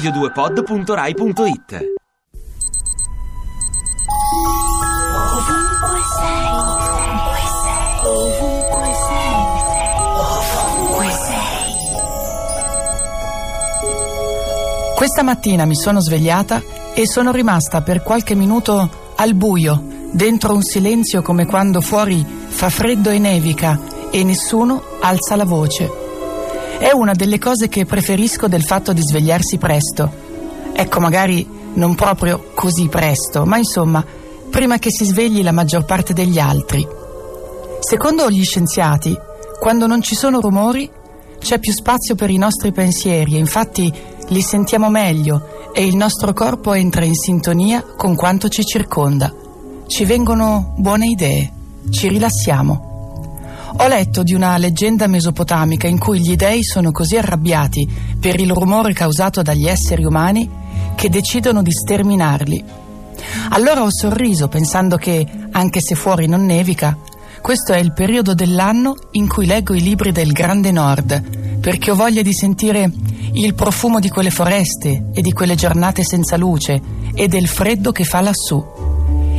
radio2pod.rai.it Ovunque sei, ovunque sei, ovunque sei, ovunque sei. Questa mattina mi sono svegliata e sono rimasta per qualche minuto al buio, dentro un silenzio come quando fuori fa freddo e nevica e nessuno alza la voce. È una delle cose che preferisco del fatto di svegliarsi presto. Ecco, magari non proprio così presto, ma insomma, prima che si svegli la maggior parte degli altri. Secondo gli scienziati, quando non ci sono rumori, c'è più spazio per i nostri pensieri e infatti li sentiamo meglio e il nostro corpo entra in sintonia con quanto ci circonda. Ci vengono buone idee, ci rilassiamo. Ho letto di una leggenda mesopotamica in cui gli dei sono così arrabbiati per il rumore causato dagli esseri umani che decidono di sterminarli. Allora ho sorriso pensando che, anche se fuori non nevica, questo è il periodo dell'anno in cui leggo i libri del Grande Nord, perché ho voglia di sentire il profumo di quelle foreste e di quelle giornate senza luce e del freddo che fa lassù.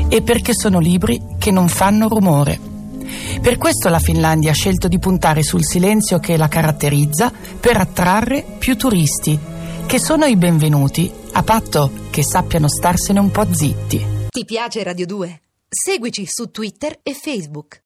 E perché sono libri che non fanno rumore. Per questo la Finlandia ha scelto di puntare sul silenzio che la caratterizza per attrarre più turisti, che sono i benvenuti, a patto che sappiano starsene un po' zitti. Ti piace Radio 2? Seguici su Twitter e Facebook.